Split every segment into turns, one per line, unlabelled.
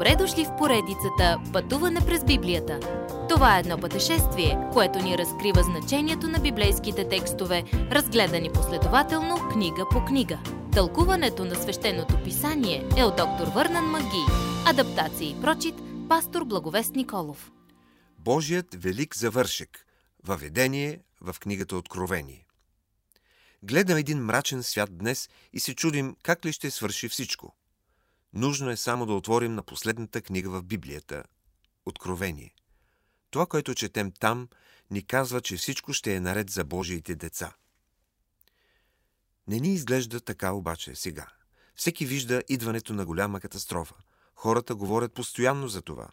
Добре дошли в поредицата Пътуване през Библията. Това е едно пътешествие, което ни разкрива значението на библейските текстове, разгледани последователно книга по книга. Тълкуването на свещеното писание е от доктор Върнан Маги. Адаптация и прочит, пастор Благовест Николов.
Божият велик завършек. Въведение в книгата Откровение. Гледам един мрачен свят днес и се чудим как ли ще свърши всичко. Нужно е само да отворим на последната книга в Библията – Откровение. Това, което четем там, ни казва, че всичко ще е наред за Божиите деца. Не ни изглежда така обаче сега. Всеки вижда идването на голяма катастрофа. Хората говорят постоянно за това.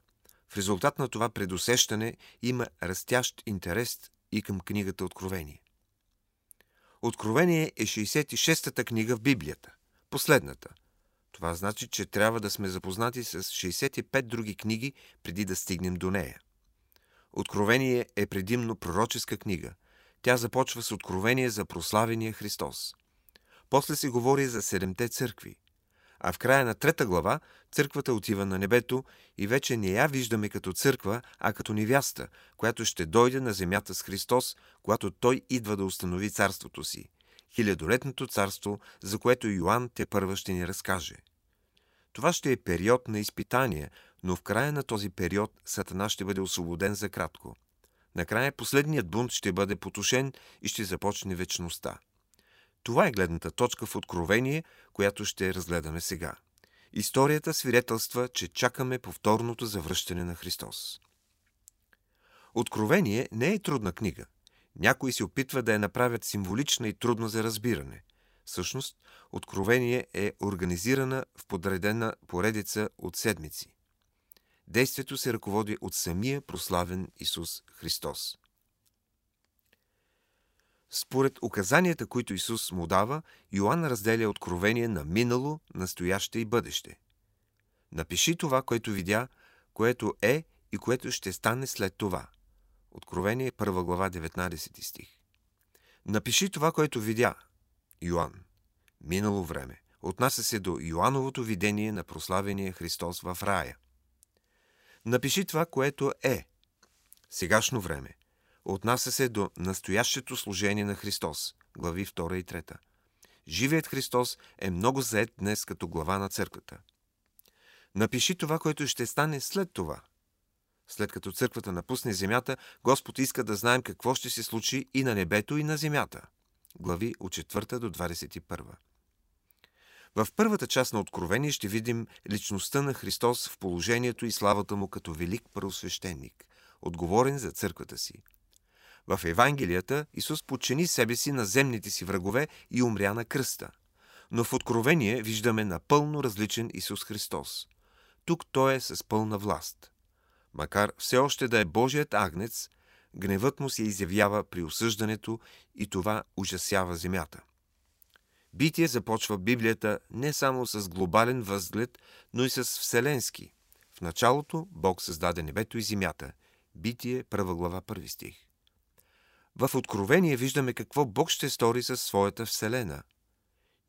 В резултат на това предусещане има растящ интерес и към книгата Откровение. Откровение е 66-та книга в Библията. Последната – това значи, че трябва да сме запознати с 65 други книги, преди да стигнем до нея. Откровение е предимно пророческа книга. Тя започва с откровение за прославения Христос. После се говори за седемте църкви. А в края на трета глава църквата отива на небето и вече не я виждаме като църква, а като невяста, която ще дойде на земята с Христос, когато Той идва да установи царството си – хилядолетното царство, за което Йоанн те първа ще ни разкаже. Това ще е период на изпитание, но в края на този период Сатана ще бъде освободен за кратко. Накрая последният бунт ще бъде потушен и ще започне вечността. Това е гледната точка в Откровение, която ще разгледаме сега. Историята свидетелства, че чакаме повторното завръщане на Христос. Откровение не е трудна книга – някои се опитват да я направят символична и трудна за разбиране. Всъщност, Откровение е организирана в подредена поредица от седмици. Действието се ръководи от самия прославен Исус Христос. Според указанията, които Исус му дава, Йоанн разделя откровение на минало, настояще и бъдеще. Напиши това, което видя, което е и което ще стане след това – Откровение, 1 глава, 19 стих. Напиши това, което видя. Йоанн. Минало време. Отнася се до Йоановото видение на прославения Христос в рая. Напиши това, което е. Сегашно време. Отнася се до настоящето служение на Христос. Глави 2 и 3. Живият Христос е много заед днес като глава на църквата. Напиши това, което ще стане след това – след като църквата напусне земята, Господ иска да знаем какво ще се случи и на небето, и на земята. Глави от 4 до 21. В първата част на Откровение ще видим личността на Христос в положението и славата му като велик първосвещеник, отговорен за църквата си. В Евангелията Исус подчини себе си на земните си врагове и умря на кръста. Но в Откровение виждаме напълно различен Исус Христос. Тук Той е с пълна власт – Макар все още да е Божият агнец, гневът му се изявява при осъждането и това ужасява земята. Битие започва Библията не само с глобален възглед, но и с вселенски. В началото Бог създаде небето и земята. Битие, първа глава, първи стих. В Откровение виждаме какво Бог ще стори със своята вселена.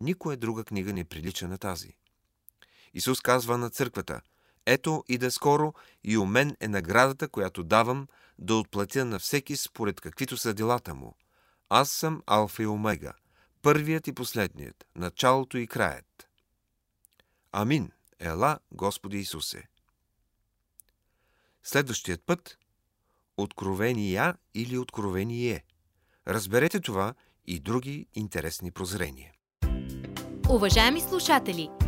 Никоя друга книга не прилича на тази. Исус казва на църквата – ето и да скоро и у мен е наградата, която давам да отплатя на всеки според каквито са делата му. Аз съм Алфа и Омега, първият и последният, началото и краят. Амин. Ела, Господи Исусе. Следващият път – Откровения или Откровение. Разберете това и други интересни прозрения.
Уважаеми слушатели!